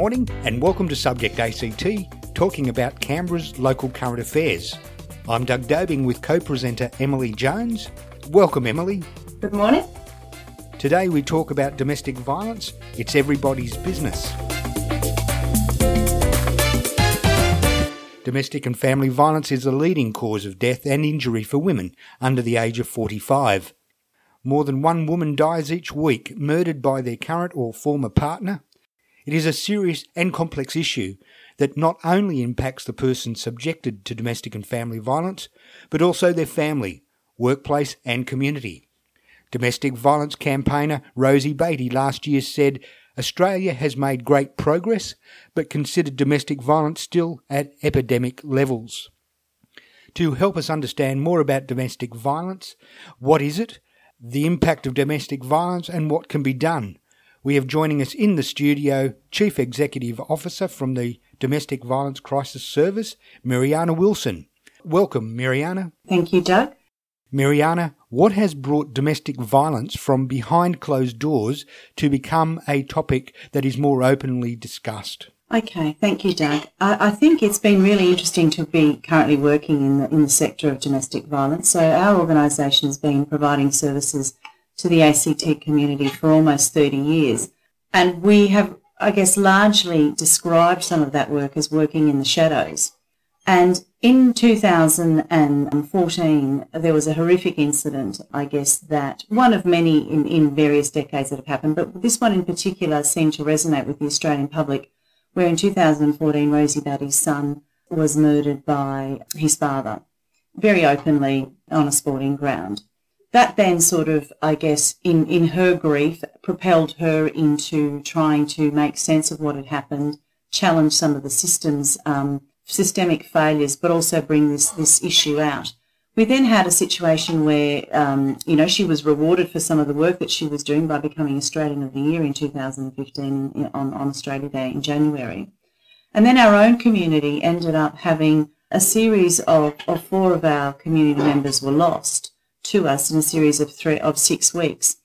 morning and welcome to Subject ACT, talking about Canberra's local current affairs. I'm Doug Dobing with co presenter Emily Jones. Welcome, Emily. Good morning. Today we talk about domestic violence. It's everybody's business. Domestic and family violence is the leading cause of death and injury for women under the age of 45. More than one woman dies each week murdered by their current or former partner. It is a serious and complex issue that not only impacts the person subjected to domestic and family violence, but also their family, workplace, and community. Domestic violence campaigner Rosie Batty last year said Australia has made great progress, but considered domestic violence still at epidemic levels. To help us understand more about domestic violence, what is it, the impact of domestic violence, and what can be done. We have joining us in the studio Chief Executive Officer from the Domestic Violence Crisis Service, Mirjana Wilson. Welcome, Mirjana. Thank you, Doug. Mirjana, what has brought domestic violence from behind closed doors to become a topic that is more openly discussed? Okay, thank you, Doug. I, I, think it's been really interesting to be currently working in the, in the sector of domestic violence. So our organisation has been providing services to the ACT community for almost 30 years. And we have, I guess, largely described some of that work as working in the shadows. And in 2014, there was a horrific incident, I guess, that one of many in, in various decades that have happened, but this one in particular seemed to resonate with the Australian public where in 2014 Rosie Batty's son was murdered by his father very openly on a sporting ground. That then sort of, I guess, in, in her grief, propelled her into trying to make sense of what had happened, challenge some of the systems, um, systemic failures, but also bring this, this issue out. We then had a situation where, um, you know, she was rewarded for some of the work that she was doing by becoming Australian of the Year in 2015 on, on Australia Day in January. And then our own community ended up having a series of, of four of our community members were lost to us in a series of three of six weeks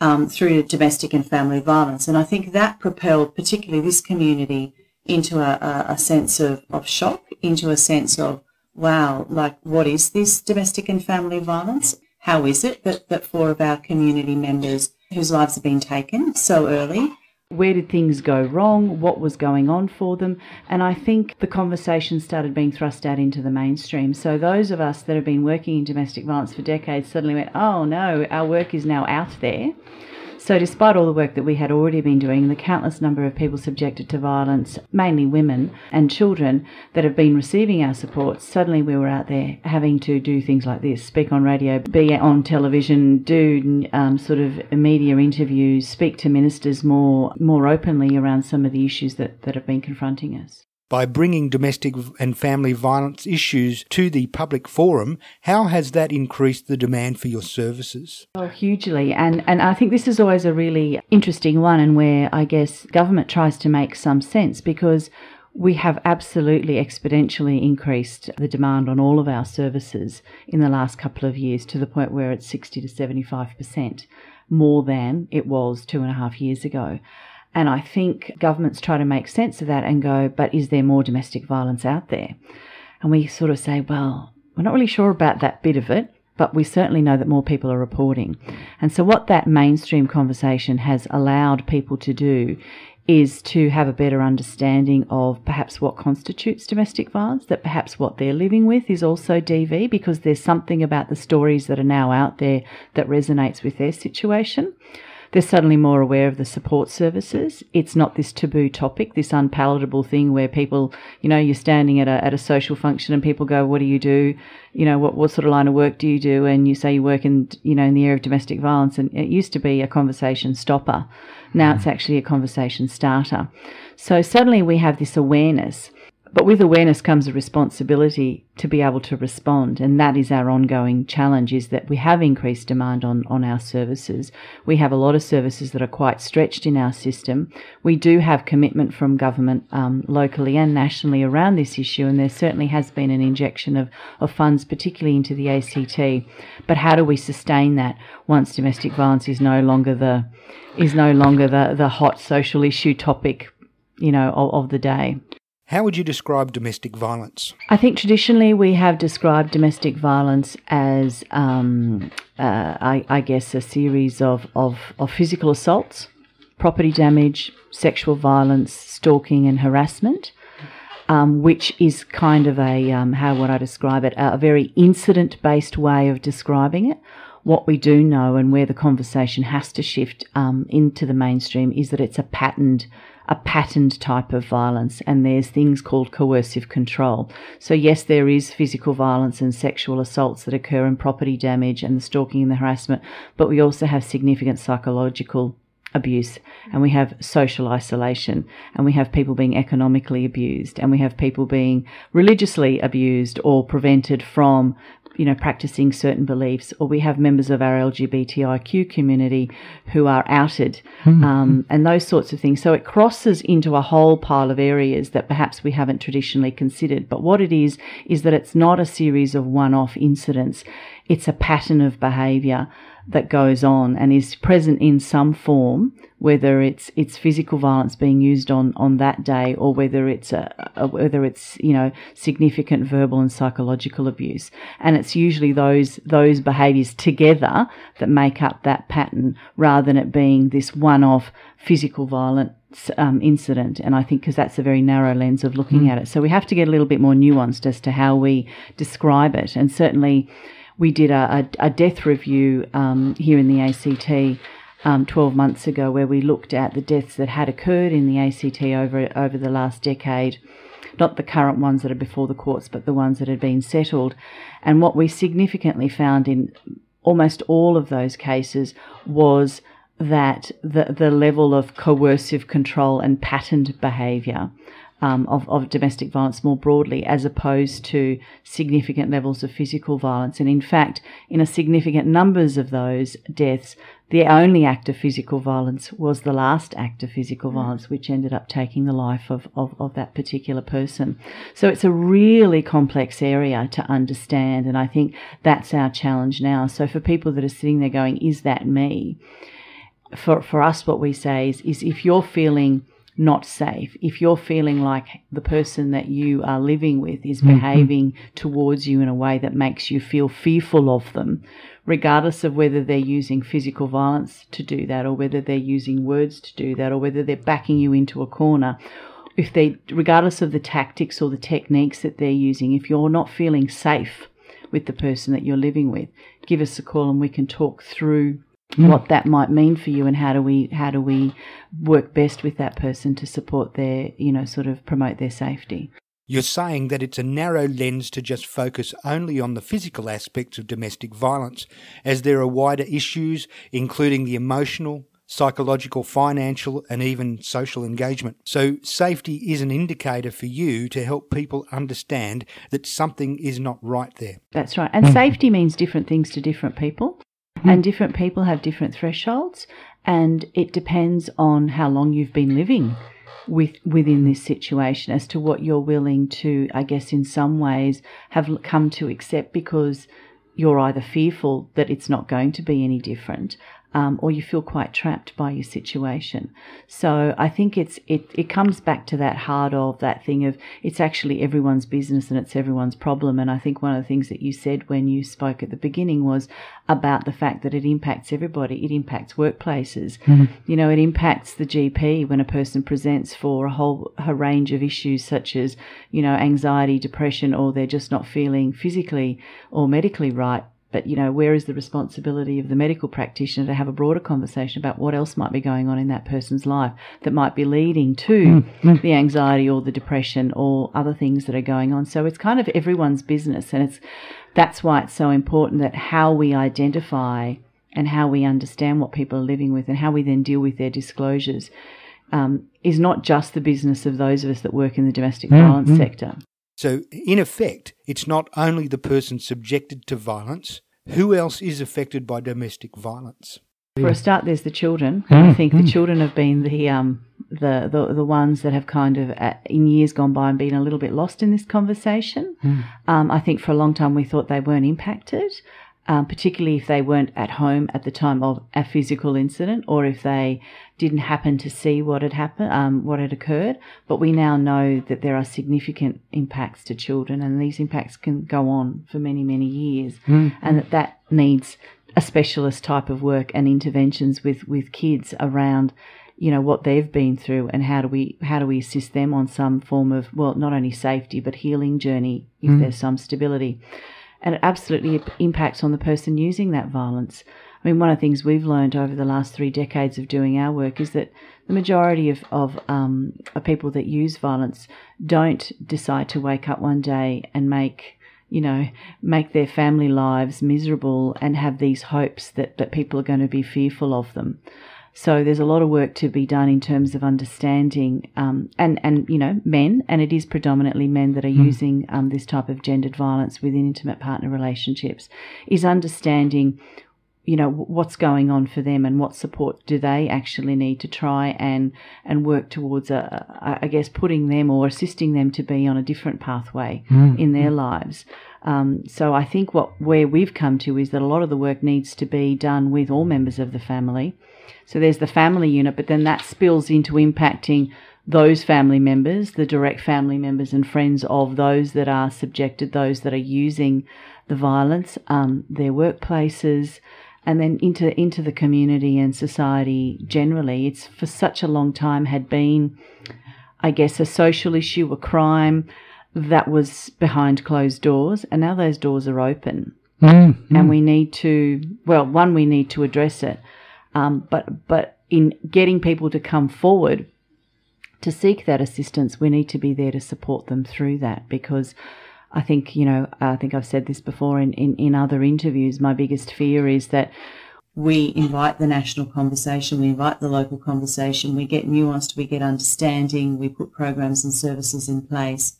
um, through domestic and family violence. And I think that propelled particularly this community into a, a, a sense of, of shock, into a sense of wow, like what is this domestic and family violence? How is it that, that four of our community members whose lives have been taken so early where did things go wrong? What was going on for them? And I think the conversation started being thrust out into the mainstream. So those of us that have been working in domestic violence for decades suddenly went, oh no, our work is now out there. So, despite all the work that we had already been doing, the countless number of people subjected to violence, mainly women and children, that have been receiving our support, suddenly we were out there having to do things like this speak on radio, be on television, do um, sort of media interviews, speak to ministers more, more openly around some of the issues that, that have been confronting us. By bringing domestic and family violence issues to the public forum, how has that increased the demand for your services? Oh, hugely. And, and I think this is always a really interesting one, and where I guess government tries to make some sense because we have absolutely exponentially increased the demand on all of our services in the last couple of years to the point where it's 60 to 75% more than it was two and a half years ago. And I think governments try to make sense of that and go, but is there more domestic violence out there? And we sort of say, well, we're not really sure about that bit of it, but we certainly know that more people are reporting. And so, what that mainstream conversation has allowed people to do is to have a better understanding of perhaps what constitutes domestic violence, that perhaps what they're living with is also DV, because there's something about the stories that are now out there that resonates with their situation they're suddenly more aware of the support services. It's not this taboo topic, this unpalatable thing where people, you know, you're standing at a, at a social function and people go, what do you do? You know, what, what sort of line of work do you do? And you say you work in, you know, in the area of domestic violence. And it used to be a conversation stopper. Now hmm. it's actually a conversation starter. So suddenly we have this awareness but with awareness comes a responsibility to be able to respond. And that is our ongoing challenge is that we have increased demand on, on our services. We have a lot of services that are quite stretched in our system. We do have commitment from government um, locally and nationally around this issue. And there certainly has been an injection of, of funds, particularly into the ACT. But how do we sustain that once domestic violence is no longer the, is no longer the, the hot social issue topic you know, of, of the day. How would you describe domestic violence? I think traditionally we have described domestic violence as, um, uh, I, I, guess, a series of, of, of, physical assaults, property damage, sexual violence, stalking, and harassment, um, which is kind of a, um, how would I describe it, a very incident based way of describing it. What we do know and where the conversation has to shift um, into the mainstream is that it's a patterned a patterned type of violence, and there's things called coercive control. So, yes, there is physical violence and sexual assaults that occur and property damage and the stalking and the harassment, but we also have significant psychological abuse and we have social isolation and we have people being economically abused and we have people being religiously abused or prevented from you know, practicing certain beliefs, or we have members of our LGBTIQ community who are outed, mm-hmm. um, and those sorts of things. So it crosses into a whole pile of areas that perhaps we haven't traditionally considered. But what it is, is that it's not a series of one off incidents, it's a pattern of behaviour that goes on and is present in some form, whether it's it's physical violence being used on on that day or whether it's a, a, whether it's you know significant verbal and psychological abuse. And it's usually those those behaviours together that make up that pattern, rather than it being this one-off physical violent um, incident. And I think because that's a very narrow lens of looking mm. at it, so we have to get a little bit more nuanced as to how we describe it. And certainly we did a, a, a death review um, here in the ACT um, 12 months ago where we looked at the deaths that had occurred in the ACT over, over the last decade. Not the current ones that are before the courts, but the ones that had been settled. And what we significantly found in almost all of those cases was that the, the level of coercive control and patterned behaviour um, of, of domestic violence more broadly, as opposed to significant levels of physical violence. And in fact, in a significant numbers of those deaths, the only act of physical violence was the last act of physical mm. violence, which ended up taking the life of, of, of, that particular person. So it's a really complex area to understand. And I think that's our challenge now. So for people that are sitting there going, is that me? For, for us, what we say is, is if you're feeling not safe, if you're feeling like the person that you are living with is mm-hmm. behaving towards you in a way that makes you feel fearful of them, regardless of whether they're using physical violence to do that or whether they're using words to do that or whether they're backing you into a corner, if they, regardless of the tactics or the techniques that they're using, if you're not feeling safe with the person that you're living with, give us a call and we can talk through mm. what that might mean for you and how do we how do we work best with that person to support their you know sort of promote their safety you're saying that it's a narrow lens to just focus only on the physical aspects of domestic violence, as there are wider issues, including the emotional, psychological, financial, and even social engagement. So, safety is an indicator for you to help people understand that something is not right there. That's right. And safety means different things to different people. Mm. And different people have different thresholds, and it depends on how long you've been living with within this situation as to what you're willing to, I guess, in some ways have come to accept because you're either fearful that it's not going to be any different um, or you feel quite trapped by your situation. So I think it's it, it comes back to that heart of that thing of it's actually everyone's business and it's everyone's problem. And I think one of the things that you said when you spoke at the beginning was about the fact that it impacts everybody. It impacts workplaces. Mm-hmm. You know, it impacts the GP when a person presents for a whole a range of issues such as you know anxiety, depression, or they're just not feeling physically or medically right but, you know, where is the responsibility of the medical practitioner to have a broader conversation about what else might be going on in that person's life that might be leading to mm-hmm. the anxiety or the depression or other things that are going on. So it's kind of everyone's business. And it's, that's why it's so important that how we identify and how we understand what people are living with and how we then deal with their disclosures um, is not just the business of those of us that work in the domestic mm-hmm. violence sector. So, in effect, it's not only the person subjected to violence, who else is affected by domestic violence? For a start, there's the children. Mm. I think mm. the children have been the um the, the the ones that have kind of uh, in years gone by and been a little bit lost in this conversation. Mm. Um, I think for a long time we thought they weren't impacted. Um, particularly if they weren't at home at the time of a physical incident or if they didn't happen to see what had happened, um, what had occurred. But we now know that there are significant impacts to children, and these impacts can go on for many, many years, mm. and that that needs a specialist type of work and interventions with with kids around you know what they've been through and how do we how do we assist them on some form of well not only safety but healing journey if mm. there's some stability and it absolutely impacts on the person using that violence. I mean, one of the things we've learned over the last three decades of doing our work is that the majority of, of, um, of people that use violence don't decide to wake up one day and make you know, make their family lives miserable and have these hopes that, that people are going to be fearful of them. So there's a lot of work to be done in terms of understanding, um, and and you know, men, and it is predominantly men that are mm. using um, this type of gendered violence within intimate partner relationships, is understanding, you know, what's going on for them and what support do they actually need to try and and work towards a, I guess putting them or assisting them to be on a different pathway mm. in their lives. Um, so I think what where we've come to is that a lot of the work needs to be done with all members of the family so there's the family unit, but then that spills into impacting those family members, the direct family members and friends of those that are subjected, those that are using the violence, um, their workplaces, and then into into the community and society generally. It's for such a long time had been, I guess, a social issue, a crime that was behind closed doors, and now those doors are open, mm-hmm. and we need to well, one, we need to address it um, but but in getting people to come forward to seek that assistance, we need to be there to support them through that because I think, you know, I think I've said this before in, in, in other interviews. My biggest fear is that we invite the national conversation, we invite the local conversation, we get nuanced, we get understanding, we put programs and services in place.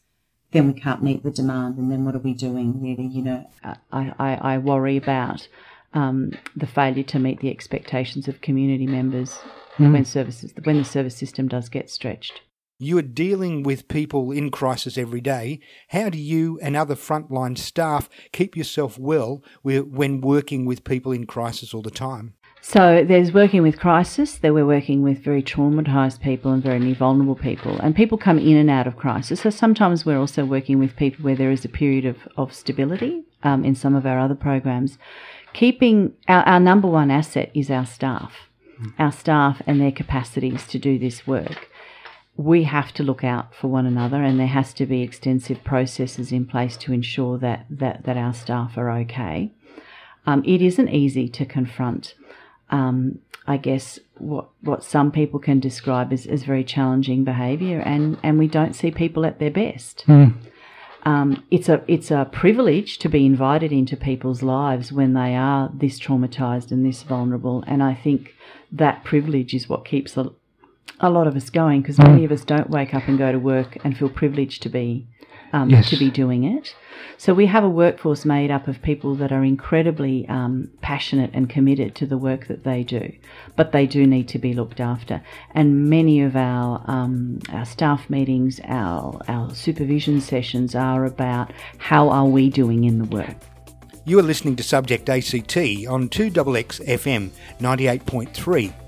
Then we can't meet the demand, and then what are we doing, really? You know, I, I, I worry about um, the failure to meet the expectations of community members mm. when services when the service system does get stretched. You are dealing with people in crisis every day. How do you and other frontline staff keep yourself well when working with people in crisis all the time? So there's working with crisis, there we're working with very traumatised people and very vulnerable people. And people come in and out of crisis. So sometimes we're also working with people where there is a period of, of stability um, in some of our other programs keeping our, our number one asset is our staff, mm. our staff and their capacities to do this work. We have to look out for one another, and there has to be extensive processes in place to ensure that that, that our staff are okay. Um, it isn't easy to confront, um, I guess, what what some people can describe as, as very challenging behaviour, and, and we don't see people at their best. Mm um, it's a it's a privilege to be invited into people's lives when they are this traumatized and this vulnerable, and I think that privilege is what keeps a, a lot of us going because many of us don't wake up and go to work and feel privileged to be um, yes. to be doing it. So we have a workforce made up of people that are incredibly um, passionate and committed to the work that they do, but they do need to be looked after. And many of our um, our staff meetings, our our supervision sessions are about how are we doing in the work. You are listening to Subject ACT on 2XX FM 98.3.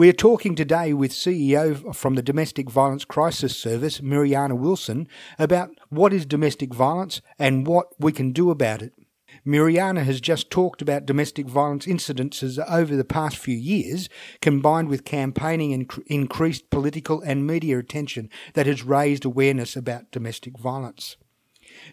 We are talking today with CEO from the Domestic Violence Crisis Service, Mirjana Wilson, about what is domestic violence and what we can do about it. Mirjana has just talked about domestic violence incidences over the past few years, combined with campaigning and increased political and media attention that has raised awareness about domestic violence.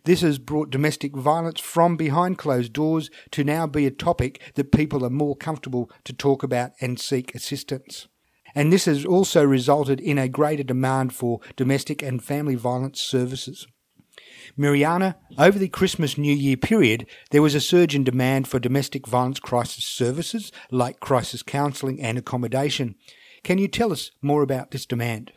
This has brought domestic violence from behind closed doors to now be a topic that people are more comfortable to talk about and seek assistance. And this has also resulted in a greater demand for domestic and family violence services. Mirjana, over the Christmas New Year period, there was a surge in demand for domestic violence crisis services like crisis counselling and accommodation. Can you tell us more about this demand?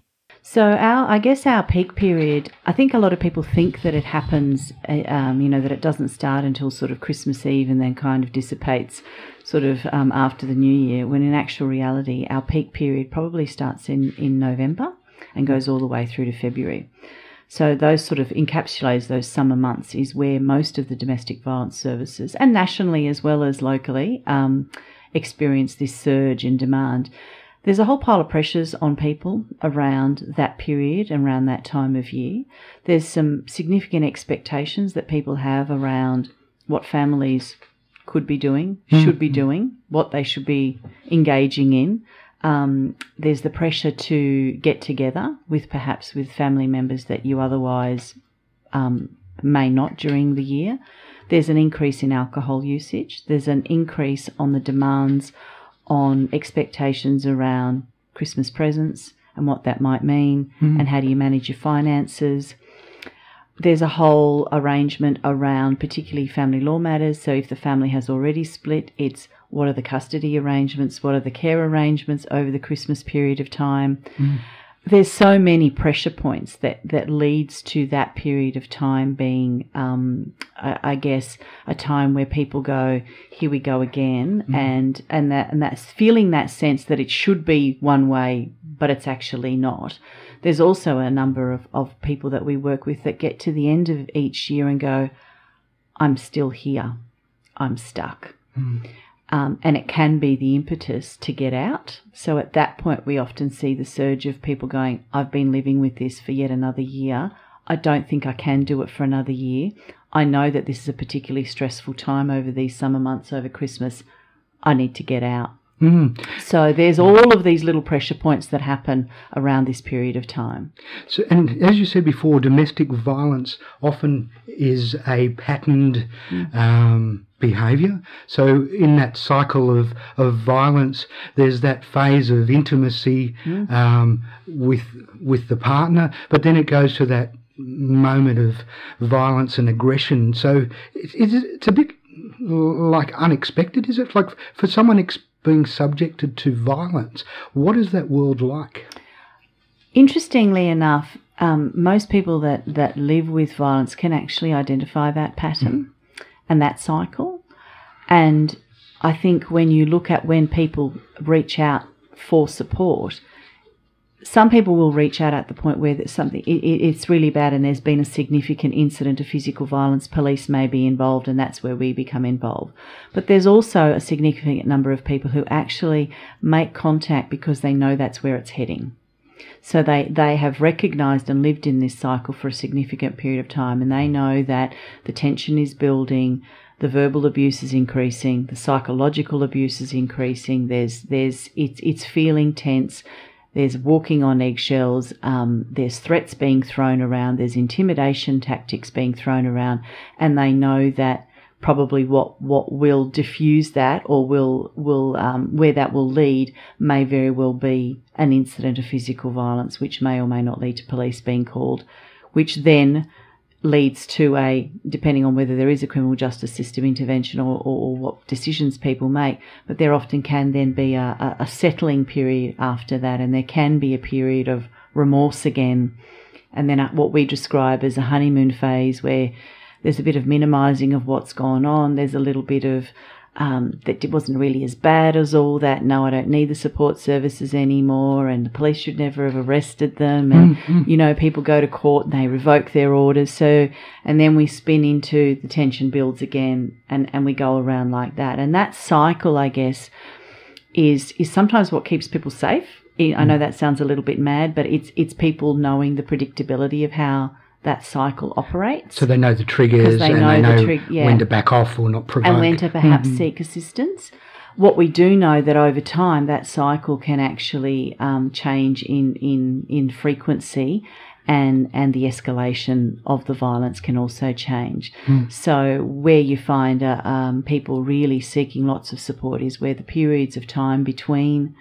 So our, I guess our peak period. I think a lot of people think that it happens, uh, um, you know, that it doesn't start until sort of Christmas Eve and then kind of dissipates, sort of um, after the New Year. When in actual reality, our peak period probably starts in in November, and goes all the way through to February. So those sort of encapsulates those summer months is where most of the domestic violence services, and nationally as well as locally, um, experience this surge in demand. There's a whole pile of pressures on people around that period and around that time of year. There's some significant expectations that people have around what families could be doing, should be doing, what they should be engaging in. Um, there's the pressure to get together with perhaps with family members that you otherwise um, may not during the year. There's an increase in alcohol usage. There's an increase on the demands on expectations around Christmas presents and what that might mean, hmm. and how do you manage your finances. There's a whole arrangement around particularly family law matters. So if the family has already split, it's what are the custody arrangements, what are the care arrangements over the Christmas period of time. Hmm. There's so many pressure points that, that leads to that period of time being, um, I, I guess, a time where people go, here we go again, and and that and that's feeling that sense that it should be one way, but it's actually not. There's also a number of, of people that we work with that get to the end of each year and go, I'm still here. I'm stuck. Um, and it can be the impetus to get out. So at that point, we often see the surge of people going, I've been living with this for yet another year. I don't think I can do it for another year. I know that this is a particularly stressful time over these summer months, over Christmas. I need to get out. Mm. So there's all of these little pressure points that happen around this period of time. So, and as you said before, domestic violence often is a patterned um, behaviour. So, in that cycle of, of violence, there's that phase of intimacy um, with with the partner, but then it goes to that moment of violence and aggression. So, it, it's, it's a bit like unexpected, is it? Like for someone ex- being subjected to violence, what is that world like? Interestingly enough, um, most people that, that live with violence can actually identify that pattern and that cycle. And I think when you look at when people reach out for support, some people will reach out at the point where something it, it's really bad and there's been a significant incident of physical violence police may be involved and that's where we become involved. But there's also a significant number of people who actually make contact because they know that's where it's heading. So they, they have recognized and lived in this cycle for a significant period of time and they know that the tension is building the verbal abuse is increasing the psychological abuse is increasing there's there's it's it's feeling tense there's walking on eggshells, um, there's threats being thrown around, there's intimidation tactics being thrown around, and they know that probably what, what will diffuse that or will will um, where that will lead may very well be an incident of physical violence, which may or may not lead to police being called, which then leads to a, depending on whether there is a criminal justice system intervention or, or, or what decisions people make, but there often can then be a, a settling period after that, and there can be a period of remorse again. And then uh, what we describe as a honeymoon phase where there's a bit of minimizing of what's gone on, there's a little bit of um, that it wasn't really as bad as all that. No, I don't need the support services anymore, and the police should never have arrested them. And mm, mm. you know, people go to court and they revoke their orders. So, and then we spin into the tension builds again, and and we go around like that. And that cycle, I guess, is is sometimes what keeps people safe. I I know mm. that sounds a little bit mad, but it's it's people knowing the predictability of how that cycle operates. So they know the triggers they and know they the know trig- yeah. when to back off or not provoke. and when to perhaps seek assistance. What we do know that over time that cycle can actually um, change in, in in frequency, and and the escalation of the violence can also change. So where you find uh, um, people really seeking lots of support is where the periods of time between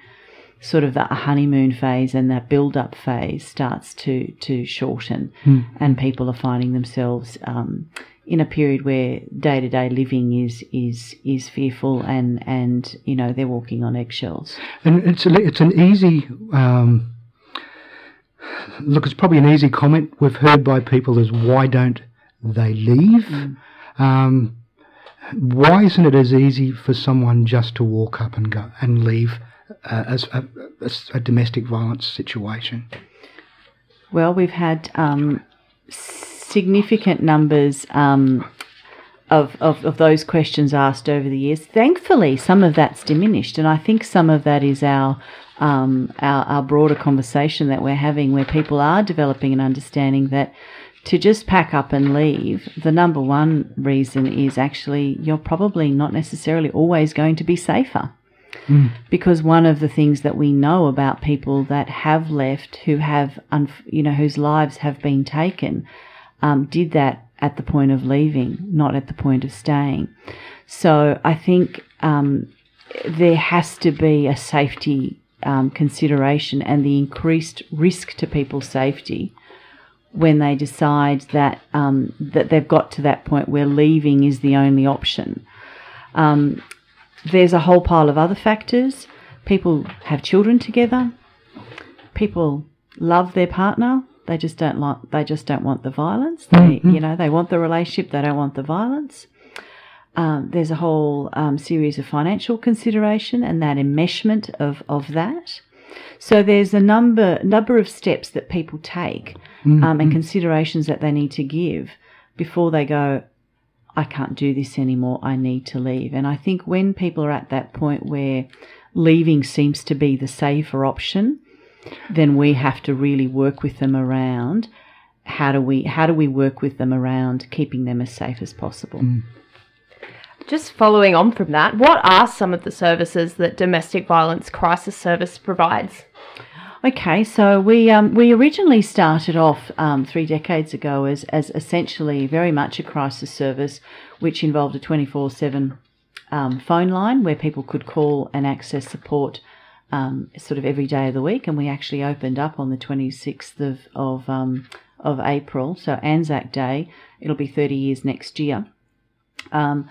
sort of the honeymoon phase and that build up phase starts to to shorten, and people are finding themselves um, in a period where day to day living is is is fearful and and you know they're walking on eggshells. And it's a, it's an easy um, look. It's probably an easy comment we've heard by people is why don't they leave? Um, why isn't it as easy for someone just to walk up and go and leave uh, as a, a domestic violence situation? Well, we've had um, significant numbers um, of, of, of those questions asked over the years. Thankfully, some of that's diminished, and I think some of that is our um, our, our broader conversation that we're having, where people are developing an understanding that to just pack up and leave, the number one reason is actually you're probably not necessarily always going to be safer. Mm. Because one of the things that we know about people that have left, who have, you know, whose lives have been taken, um, did that at the point of leaving, not at the point of staying. So I think um, there has to be a safety um, consideration and the increased risk to people's safety when they decide that um, that they've got to that point where leaving is the only option. Um, there's a whole pile of other factors. People have children together. People love their partner. They just don't like. They just don't want the violence. They, mm-hmm. you know, they want the relationship. They don't want the violence. Um, there's a whole um, series of financial consideration and that enmeshment of, of that. So there's a number number of steps that people take mm-hmm. um, and considerations that they need to give before they go. I can't do this anymore. I need to leave. And I think when people are at that point where leaving seems to be the safer option, then we have to really work with them around how do we how do we work with them around keeping them as safe as possible. Mm. Just following on from that, what are some of the services that Domestic Violence Crisis Service provides? Okay, so we um, we originally started off um, three decades ago as as essentially very much a crisis service, which involved a twenty four seven um, phone line where people could call and access support um, sort of every day of the week. And we actually opened up on the twenty sixth of of um, of April, so Anzac Day. It'll be thirty years next year. Um,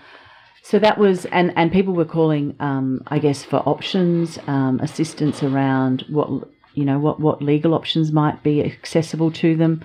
so that was, and, and people were calling, um, I guess, for options, um, assistance around what, you know, what, what legal options might be accessible to them.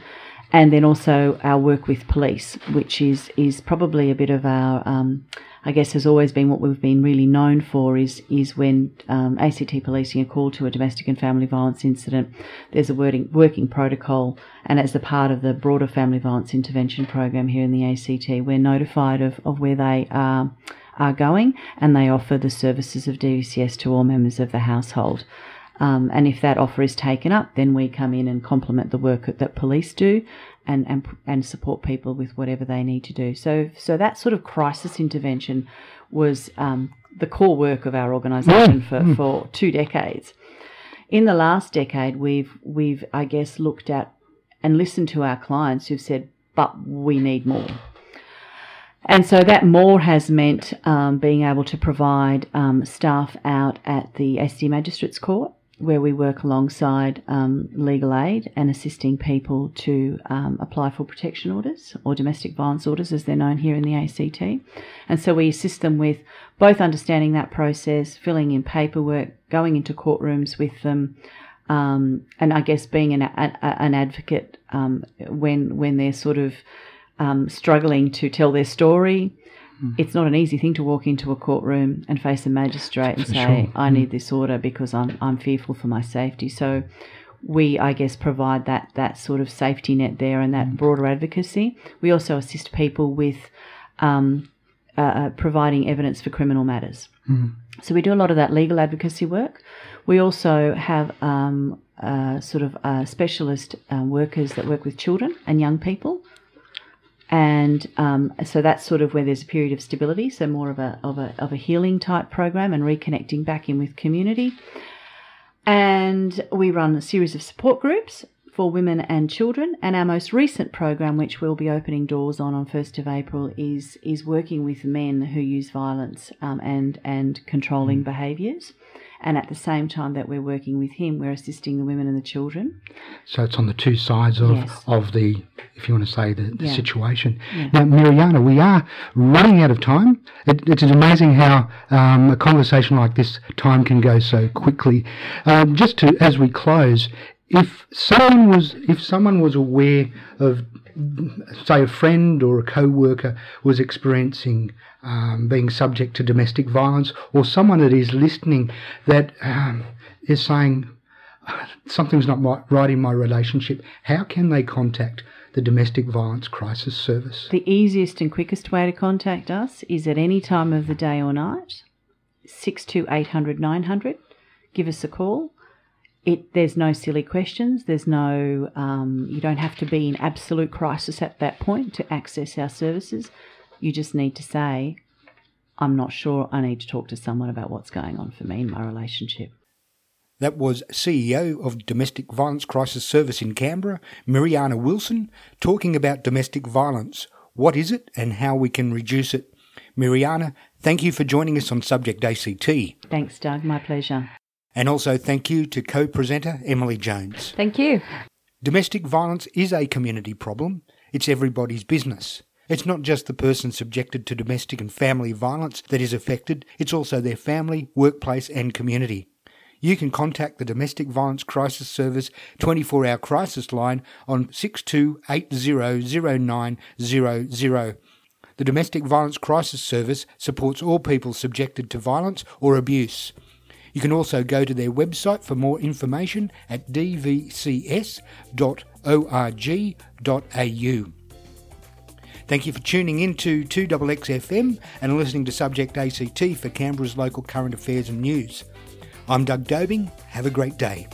And then also our work with police, which is, is probably a bit of our, um, I guess has always been what we've been really known for is is when um, ACT policing are called to a domestic and family violence incident. There's a wording, working protocol, and as a part of the broader family violence intervention program here in the ACT, we're notified of, of where they are are going, and they offer the services of DVCS to all members of the household. Um, and if that offer is taken up, then we come in and complement the work that police do and, and, and support people with whatever they need to do. So, so that sort of crisis intervention was um, the core work of our organisation for, mm. for two decades. In the last decade, we've, we've, I guess, looked at and listened to our clients who've said, but we need more. And so that more has meant um, being able to provide um, staff out at the ACT Magistrates Court where we work alongside um, legal aid and assisting people to um, apply for protection orders or domestic violence orders, as they're known here in the ACT. And so we assist them with both understanding that process, filling in paperwork, going into courtrooms with them, um, and I guess being an, a, an advocate um, when when they're sort of um, struggling to tell their story Mm. It's not an easy thing to walk into a courtroom and face a magistrate and for say, sure. "I need mm. this order because I'm I'm fearful for my safety." So we, I guess, provide that that sort of safety net there and that mm. broader advocacy. We also assist people with um, uh, uh, providing evidence for criminal matters. Mm. So we do a lot of that legal advocacy work. We also have um, uh, sort of uh, specialist uh, workers that work with children and young people. And um, so that's sort of where there's a period of stability, so more of a, of a, of a healing type program and reconnecting back in with community. And we run a series of support groups for women and children. And our most recent program, which we'll be opening doors on on 1st of April, is, is working with men who use violence um, and, and controlling mm. behaviours and at the same time that we're working with him, we're assisting the women and the children. So it's on the two sides of, yes. of the, if you want to say, the, the yeah. situation. Yeah. Now, Mirjana, we are running out of time. It, it is amazing how um, a conversation like this, time can go so quickly. Um, just to, as we close, if someone was, if someone was aware of say a friend or a co-worker was experiencing um, being subject to domestic violence, or someone that is listening that um, is saying, something's not right in my relationship, how can they contact the Domestic Violence Crisis Service? The easiest and quickest way to contact us is at any time of the day or night, 62800 900. Give us a call. It, there's no silly questions. There's no, um, you don't have to be in absolute crisis at that point to access our services. You just need to say, I'm not sure. I need to talk to someone about what's going on for me in my relationship. That was CEO of Domestic Violence Crisis Service in Canberra, Mirjana Wilson, talking about domestic violence. What is it and how we can reduce it? Mirjana, thank you for joining us on Subject ACT. Thanks, Doug. My pleasure. And also thank you to co presenter Emily Jones. Thank you. Domestic violence is a community problem, it's everybody's business. It's not just the person subjected to domestic and family violence that is affected, it's also their family, workplace, and community. You can contact the Domestic Violence Crisis Service 24 hour crisis line on 62800900. The Domestic Violence Crisis Service supports all people subjected to violence or abuse. You can also go to their website for more information at dvcs.org.au. Thank you for tuning in to 2XXFM and listening to Subject ACT for Canberra's local current affairs and news. I'm Doug Dobing. Have a great day.